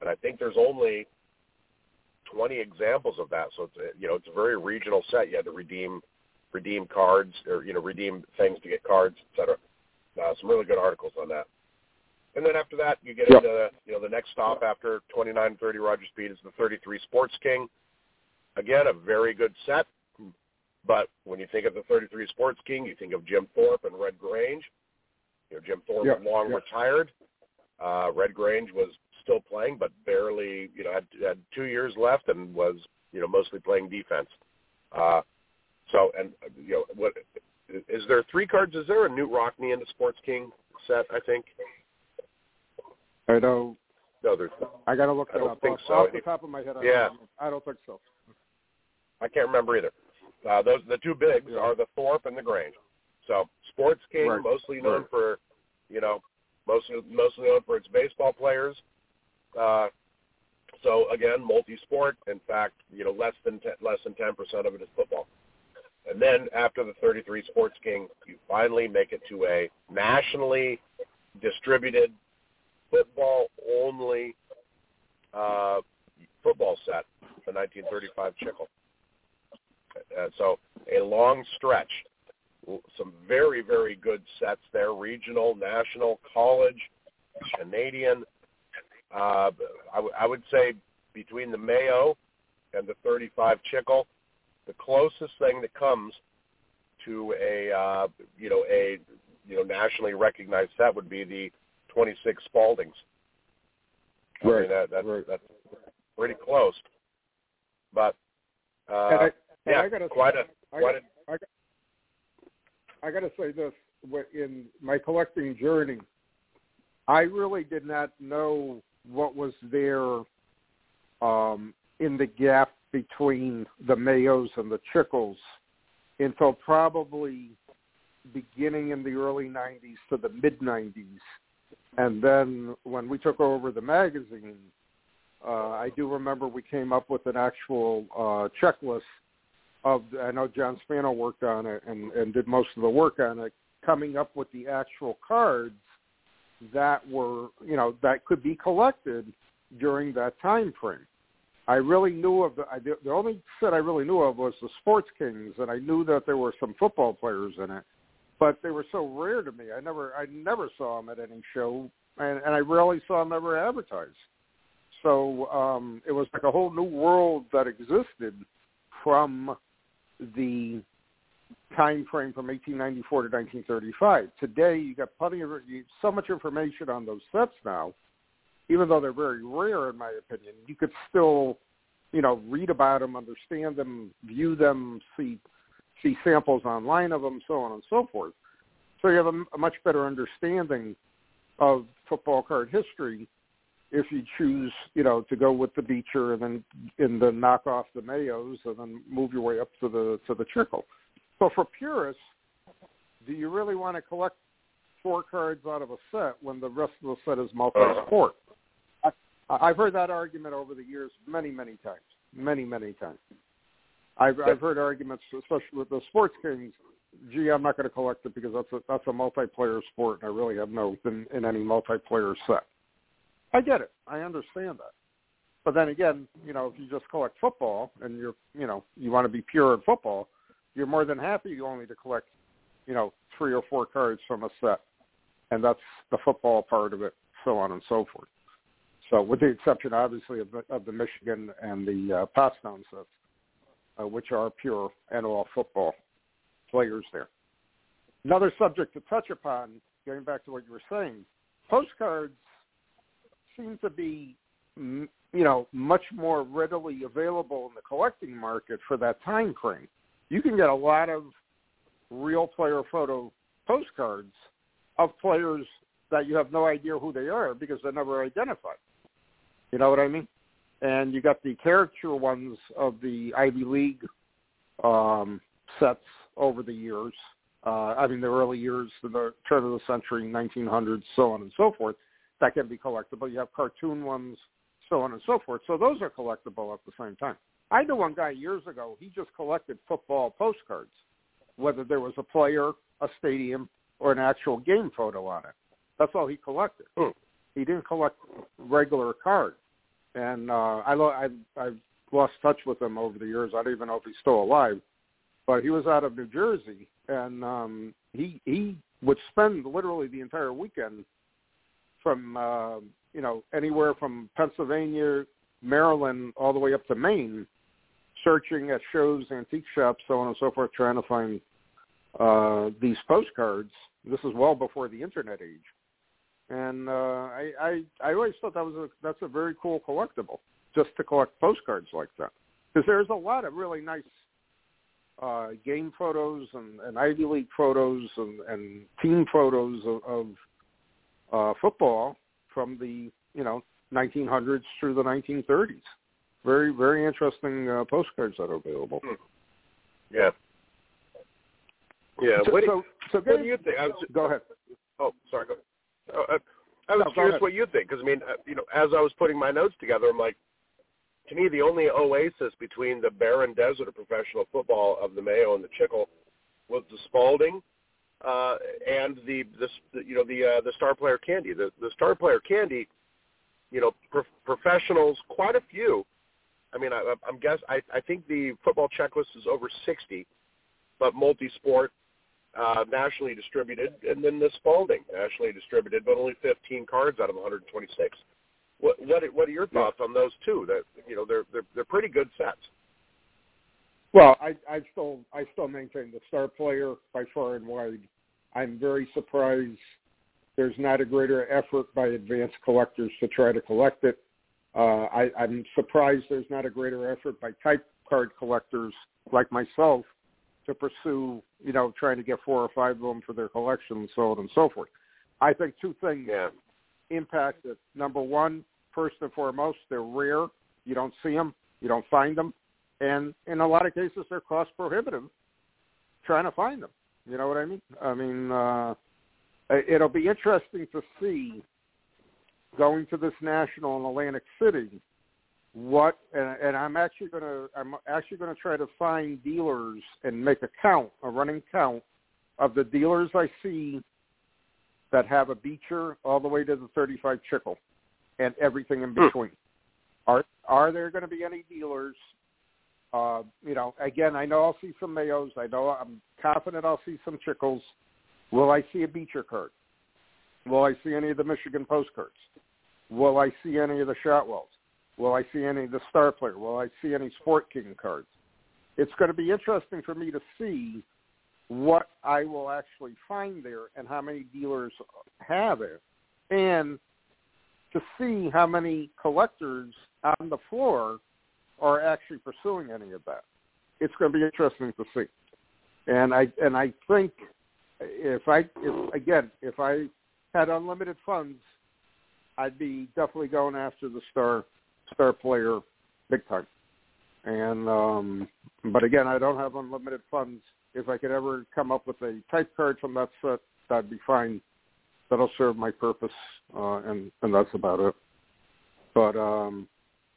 and I think there's only 20 examples of that. So it's a, you know it's a very regional set. You had to redeem redeem cards or you know redeem things to get cards, etc. Uh, some really good articles on that. And then after that, you get yep. into you know the next stop after 29 30 Rogers Peet is the 33 Sports King. Again, a very good set. But when you think of the 33 Sports King, you think of Jim Thorpe and Red Grange. You know, Jim Thorpe yep. long yep. retired. Uh, Red Grange was still playing, but barely, you know, had, had two years left and was, you know, mostly playing defense. Uh, so, and you know, what is there three cards? Is there a Knute Rockne in the Sports King set? I think. I don't. No, there's. I got to look that I don't up. Think off, so. off the top of my head, I yeah. Don't, I don't think so. I can't remember either. Uh, those the two bigs yeah. are the Thorpe and the Grange. So Sports King, right. mostly known right. for, you know, mostly mostly known for its baseball players. Uh, so again, multi-sport. In fact, you know, less than 10, less than ten percent of it is football. And then after the 33 Sports King, you finally make it to a nationally distributed football only uh, football set, the 1935 Chicle. Uh, so a long stretch, some very, very good sets there, regional, national, college, Canadian. Uh, I, w- I would say between the Mayo and the 35 Chicle, the closest thing that comes to a uh, you know a you know nationally recognized set would be the 26 Spaldings. Right. I mean, that, that's, right. that's pretty close. But uh, and I, and yeah, I gotta quite say, a quite I, I got to say this: in my collecting journey, I really did not know what was there um, in the gap between the Mayos and the Chicles until probably beginning in the early 90s to the mid 90s. And then when we took over the magazine, uh, I do remember we came up with an actual uh, checklist of, I know John Spano worked on it and, and did most of the work on it, coming up with the actual cards that were, you know, that could be collected during that time frame. I really knew of the the only set I really knew of was the Sports Kings, and I knew that there were some football players in it, but they were so rare to me. I never I never saw them at any show, and, and I rarely saw them ever advertised. So um, it was like a whole new world that existed from the time frame from 1894 to 1935. Today, you got plenty of so much information on those sets now even though they're very rare in my opinion, you could still, you know, read about them, understand them, view them, see see samples online of them, so on and so forth. So you have a, a much better understanding of football card history if you choose, you know, to go with the Beecher and then and then knock off the Mayos and then move your way up to the to the trickle. So for purists, do you really want to collect four cards out of a set when the rest of the set is multi-sport? I've heard that argument over the years many, many times, many, many times. I've, I've heard arguments, especially with the sports kings. Gee, I'm not going to collect it because that's a that's a multiplayer sport, and I really have no in, in any multiplayer set. I get it. I understand that. But then again, you know, if you just collect football and you're, you know, you want to be pure in football, you're more than happy only to collect, you know, three or four cards from a set, and that's the football part of it, so on and so forth. So with the exception, obviously, of the, of the Michigan and the uh, Pottstown sets, uh, which are pure NOL football players there. Another subject to touch upon, getting back to what you were saying, postcards seem to be, you know, much more readily available in the collecting market for that time frame. You can get a lot of real player photo postcards of players that you have no idea who they are because they're never identified. You know what I mean? And you got the caricature ones of the Ivy League um, sets over the years. Uh, I mean, the early years, the turn of the century, 1900s, so on and so forth. that can be collectible. You have cartoon ones, so on and so forth. So those are collectible at the same time. I knew one guy years ago. He just collected football postcards, whether there was a player, a stadium, or an actual game photo on it. That's all he collected. Hmm. He didn't collect regular cards. And uh, I, lo- I I've lost touch with him over the years. I don't even know if he's still alive. But he was out of New Jersey, and um, he he would spend literally the entire weekend from uh, you know anywhere from Pennsylvania, Maryland, all the way up to Maine, searching at shows, antique shops, so on and so forth, trying to find uh, these postcards. This is well before the internet age, and uh, I, I I always thought that was a that's a very cool collectible, just to collect postcards like that, because there's a lot of really nice uh, game photos and, and Ivy League photos and, and team photos of, of uh, football from the you know 1900s through the 1930s. Very very interesting uh, postcards that are available. Yeah. Yeah. So, what, do, so, so what do you think? I was, go ahead. Oh, sorry. Go ahead. Uh, uh, I was No, curious what you think because I mean, uh, you know, as I was putting my notes together, I'm like, to me, the only oasis between the barren desert of professional football of the Mayo and the Chicle was the Spalding uh, and the, the the you know the uh, the star player candy. The the star player candy, you know, pro- professionals, quite a few. I mean, I, I'm guess I I think the football checklist is over 60, but multi-sport, uh, nationally distributed, and then the Spalding nationally distributed, but only 15 cards out of 126. What what are- what are your thoughts on those two? That you know they're they're they're pretty good sets. Well, I, I still I still maintain the star player by far and wide. I'm very surprised there's not a greater effort by advanced collectors to try to collect it. Uh, I, I'm surprised there's not a greater effort by type card collectors like myself to pursue, you know, trying to get four or five of them for their collection, and so on and so forth. I think two things Yeah. impact it. Number one, first and foremost, they're rare. You don't see them, you don't find them, and in a lot of cases, they're cost prohibitive trying to find them. You know what I mean? I mean, uh, it'll be interesting to see going to this national in Atlantic City what and, and I'm actually gonna I'm actually gonna try to find dealers and make a count, a running count of the dealers I see that have a Beecher all the way to the 35 Chicle and everything in Hmm. between. Are are there going to be any dealers? Uh, you know, again, I know I'll see some Mayos. I know I'm confident I'll see some Chicles. Will I see a Beecher card? Will I see any of the Michigan postcards? Will I see any of the Shotwells? Will I see any the Star Player? Will I see any Sport King cards? It's going to be interesting for me to see what I will actually find there and how many dealers have it, and to see how many collectors on the floor are actually pursuing any of that. It's going to be interesting to see, and I and I think if I if again if I had unlimited funds, I'd be definitely going after the star star player big time. And um but again, I don't have unlimited funds. If I could ever come up with a type card from that set, that'd be fine. That'll serve my purpose, uh, and and that's about it. But um,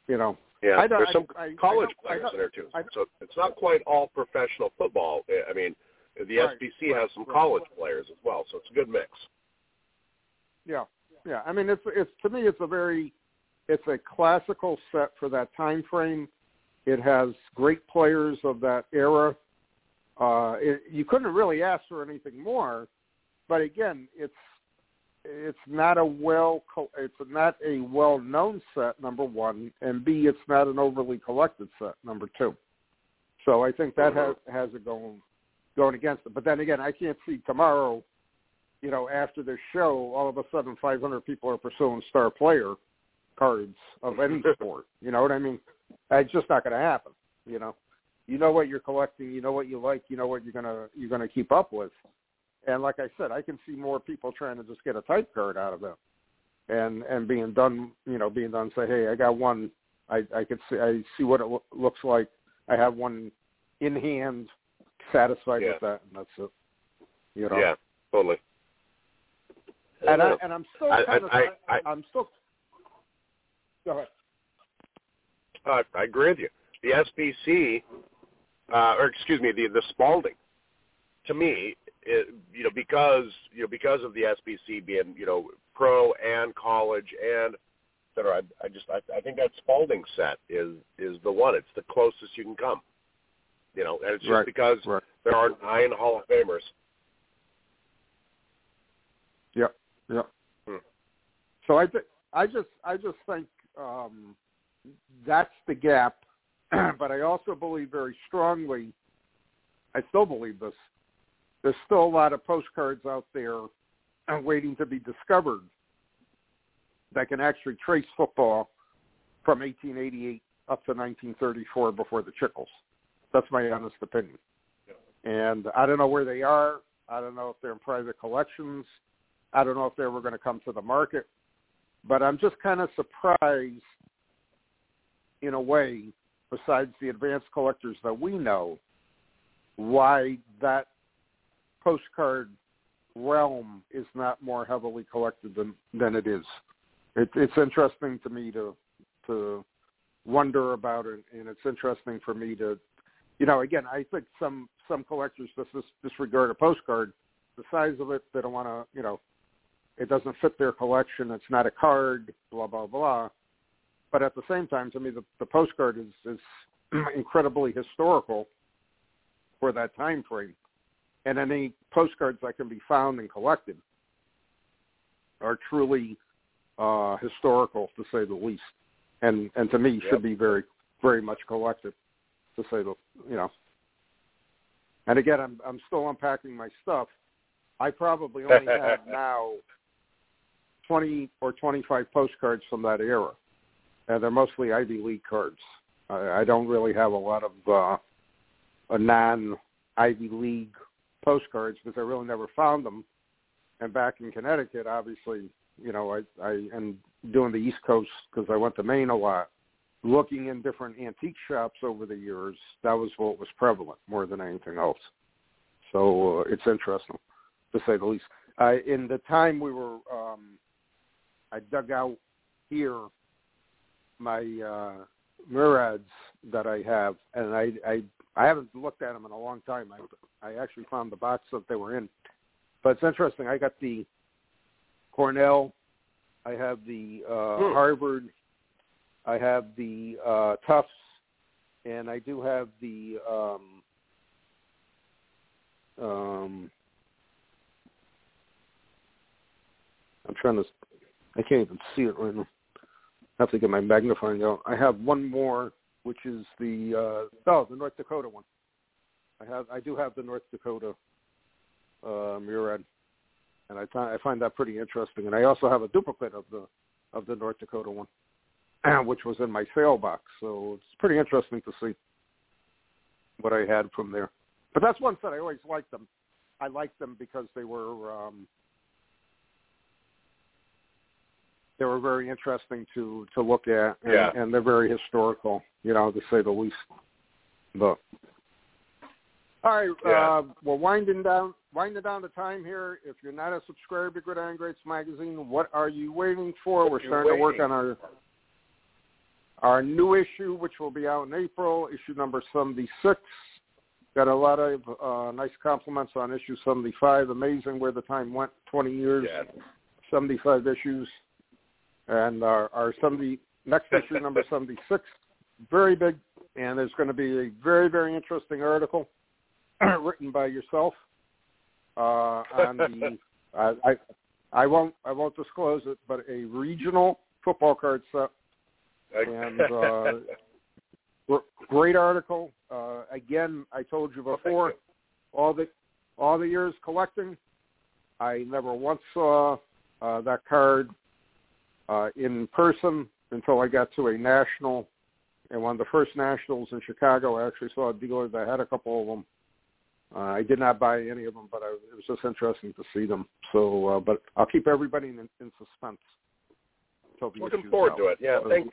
you know, Yeah, there's some I- college I players in there too. So it's not quite all professional football. I mean, the Right, SPC right, has some right. college players as well, so it's a good mix. Yeah, yeah. I mean, it's it's to me, it's a very, it's a classical set for that time frame. It has great players of that era. Uh, it, you couldn't really ask for anything more, but again, it's it's not a well it's not a well known set. Number one, and B, it's not an overly collected set. Number two. So I think that has has it going going against it. But then again, I can't see tomorrow you know, after this show, all of a sudden 500 people are pursuing star player cards of any sport. You know what I mean? It's just not going to happen. You know, you know what you're collecting, you know what you like, you know what you're gonna you're gonna keep up with. And like I said, I can see more people trying to just get a type card out of it, and and being done, you know, being done. Say, hey, I got one. I I could see I see what it lo- looks like. I have one in hand, satisfied Yeah. with that, and that's it. You know. Yeah, totally. and I uh, and I'm still I, kind of I, I, I'm still. Go ahead. Uh, I agree with you. The SPC, uh, or excuse me, the the Spalding, to me, it, you know, because you know because of the SBC being you know pro and college and etc. I, I just I, I think that Spalding set is is the one. It's the closest you can come. You know, and it's just right. because right. there are nine Hall of Famers. Yep. Yep. Hmm. So I th- I just I just think um, that's the gap, but I also believe very strongly. I still believe this. There's still a lot of postcards out there waiting to be discovered that can actually trace football from 1888 up to 1934 before the Chicles. That's my honest opinion. And I don't know where they are. I don't know if they're in private collections. I don't know if they were going to come to the market. But I'm just kind of surprised, in a way, besides the advanced collectors that we know, why that postcard realm is not more heavily collected than than it is. It, it's interesting to me to to wonder about it, and it's interesting for me to, you know, again, I think some some collectors just disregard a postcard, the size of it. They don't want to, you know, it doesn't fit their collection. It's not a card. Blah blah blah. But at the same time, to me, the, the postcard is is incredibly historical for that time frame, and any postcards that can be found and collected are truly uh, historical, to say the least, and and to me Yep. should be very very much collected, to say the you know. And again, I'm I'm still unpacking my stuff. I probably only have now twenty or twenty five postcards from that era, and they're mostly Ivy League cards. I, I don't really have a lot of uh, a non Ivy League postcards because I really never found them. And back in Connecticut, obviously, you know, I I am doing the East Coast because I went to Maine a lot. Looking in different antique shops over the years, that was what was prevalent more than anything else. So uh, it's interesting, to say the least. Uh, in the time we were, um, I dug out here my uh, Murads that I have, and I, I I haven't looked at them in a long time. I I actually found the box that they were in, but it's interesting. I got the Cornell, I have the uh, Hmm. Harvard, I have the uh, Tufts, and I do have the um, um, I'm trying to. I can't even see it right now. I have to get my magnifying out. I have one more, which is the uh, oh, the North Dakota one. I have. I do have the North Dakota uh, Murad, and I find I find that pretty interesting. And I also have a duplicate of the of the North Dakota one, which was in my sale box. So it's pretty interesting to see what I had from there. But that's one set I always liked them. I liked them because they were um, they were very interesting to to look at, and, Yeah. and they're very historical, you know, to say the least. But all right, Yeah. uh, we're winding down winding down the time here. If you're not a subscriber to Gridiron Greats magazine, what are you waiting for? What we're starting to work on our our new issue, which will be out in April, issue number 76. Got a lot of uh, nice compliments on issue 75. Amazing where the time went, 20 years, Yeah. 75 issues. And our, our 70, next issue, number 76, very big. And there's going to be a very, very interesting article written by yourself uh, on the, I, I, I won't, I won't disclose it, but a regional football card set and uh, great article. Uh, again, I told you before, you. all the all the years collecting, I never once saw uh, that card uh, in person until I got to a national. And one of the first nationals in Chicago, I actually saw a dealer that had a couple of them. Uh, I did not buy any of them, but I, it was just interesting to see them. So, uh, but I'll keep everybody in, in suspense. Looking forward out. to it. Yeah, So- thank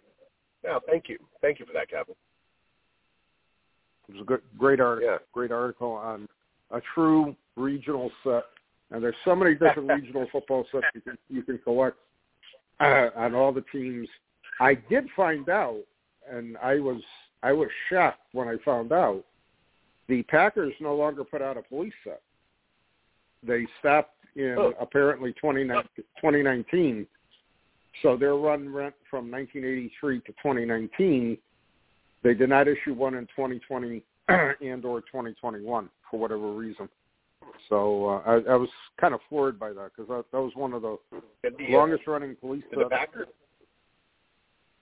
yeah, thank you. Thank you for that, Captain. It was a good, great article. Yeah. Great article on a true regional set And there's so many different regional football sets you can you can collect uh, on all the teams. I did find out, and I was I was shocked when I found out the Packers no longer put out a police set. They stopped in oh. apparently 2019. So their run went from 1983 to 2019. They did not issue one in 2020 and or 2021 for whatever reason. So uh, I, I was kind of floored by that because that, that was one of the, the longest running police. Did the Packers,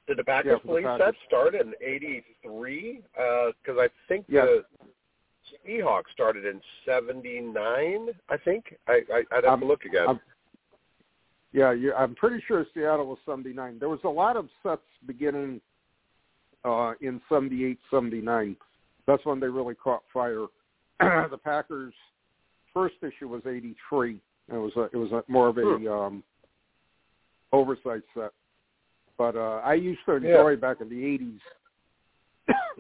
did the Packers yeah, police set start in '83? Because uh, I think yeah. the Seahawks started in '79. I think I, I I'd have I'm, to look again. I'm, yeah, you, I'm pretty sure Seattle was '79. There was a lot of sets beginning uh, in '78, '79. That's when they really caught fire. the Packers' first issue was '83. It was a, it was a, more of a hmm. um, oversight set. But uh, I used to enjoy yeah. back in the '80s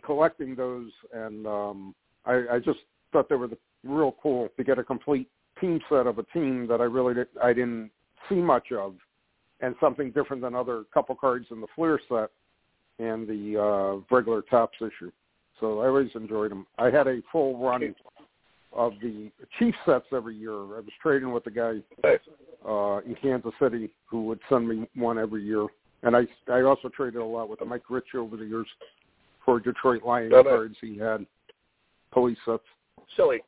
collecting those, and um, I, I just thought they were the, real cool to get a complete team set of a team that I really did, I didn't see much of, and something different than other couple cards in the Fleer set and the uh, regular Topps issue. So I always enjoyed them. I had a full run of the Chief sets every year. I was trading with a guy uh, in Kansas City who would send me one every year, and I I also traded a lot with Mike Rich over the years for Detroit Lions cards he had police sets. Silly,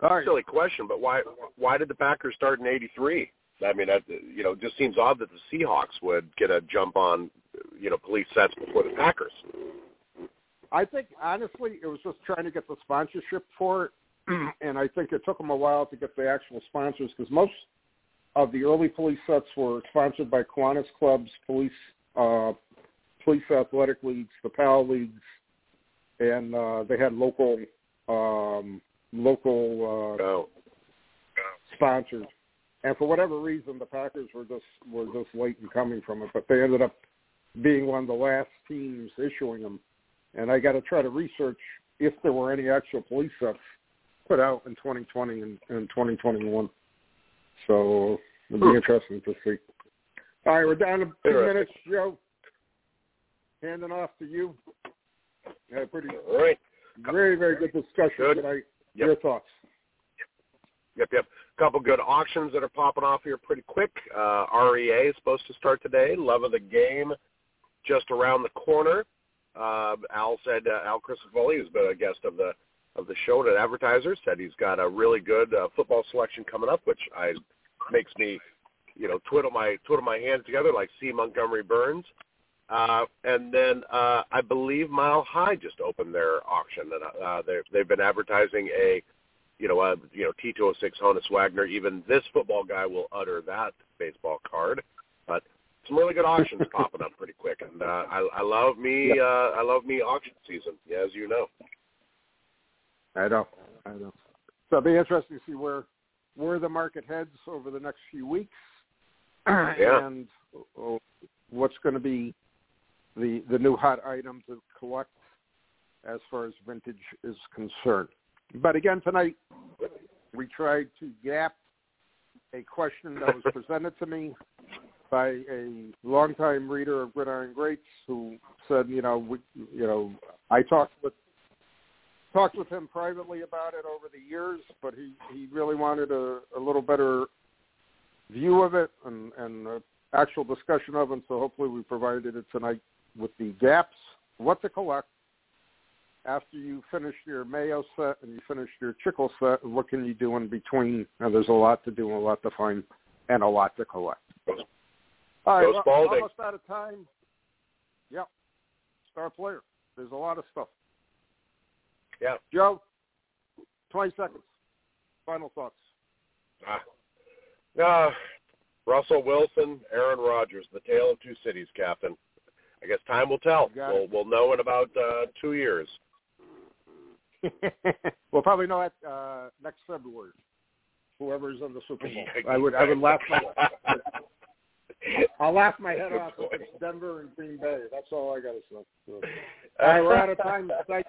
right. silly question, but why why did the Packers start in '83? I mean, that you know, just seems odd that the Seahawks would get a jump on, you know, police sets before the Packers. I think honestly, it was just trying to get the sponsorship for it, and I think it took them a while to get the actual sponsors because most of the early police sets were sponsored by Kiwanis clubs, police, uh, police athletic leagues, the PAL leagues, and uh, they had local, um, local uh, oh. sponsors. And for whatever reason, the Packers were just were just late in coming from it, but they ended up being one of the last teams issuing them. And I got to try to research if there were any actual police sets put out in 2020 and, and 2021. So it'll be interesting to see. All right, we're down to two minutes, Joe. Handing off to you. Yeah, pretty All right. very, very good discussion good. tonight. Yep. Your thoughts? Yep, yep. A couple good auctions that are popping off here pretty quick. Uh, REA is supposed to start today. Love of the game just around the corner. Uh, Al said uh, Al Crisafulli, who's been a guest of the of the show at Advertisers, said he's got a really good uh, football selection coming up, which I makes me, you know, twiddle my twiddle my hands together like C. Montgomery Burns. Uh, and then uh, I believe Mile High just opened their auction, and uh, they've they've been advertising a you know, uh, you know, T206 Honus Wagner. Even this football guy will utter that baseball card. But some really good auctions popping up pretty quick, and uh, I, I love me, uh, I love me auction season, as you know. I know, I know. So it'll be interesting to see where where the market heads over the next few weeks, yeah. and uh, what's going to be the the new hot item to collect as far as vintage is concerned. But again, tonight we tried to gap a question that was presented to me by a longtime reader of Gridiron Greats who said, you know, we, you know, I talked with talked with him privately about it over the years, but he he really wanted a, a little better view of it and and a actual discussion of it. So hopefully we provided it tonight with the gaps, what to collect, after you finish your Mayo set and you finish your Chicle set, what can you do in between? And there's a lot to do and a lot to find and a lot to collect. All right, almost out of time. Yep. Star player. There's a lot of stuff. Yeah. Joe, 20 seconds. Final thoughts. Ah. Uh, Russell Wilson, Aaron Rodgers, the tale of two cities, Captain. I guess time will tell. We'll, we'll know in about uh, two years. we'll probably know it uh, next February. Whoever's in the Super Bowl, I would I would laugh my I'll laugh my head off if it's Denver and Green Bay. That's all I got to say. So, all right, we're out of time. Thanks,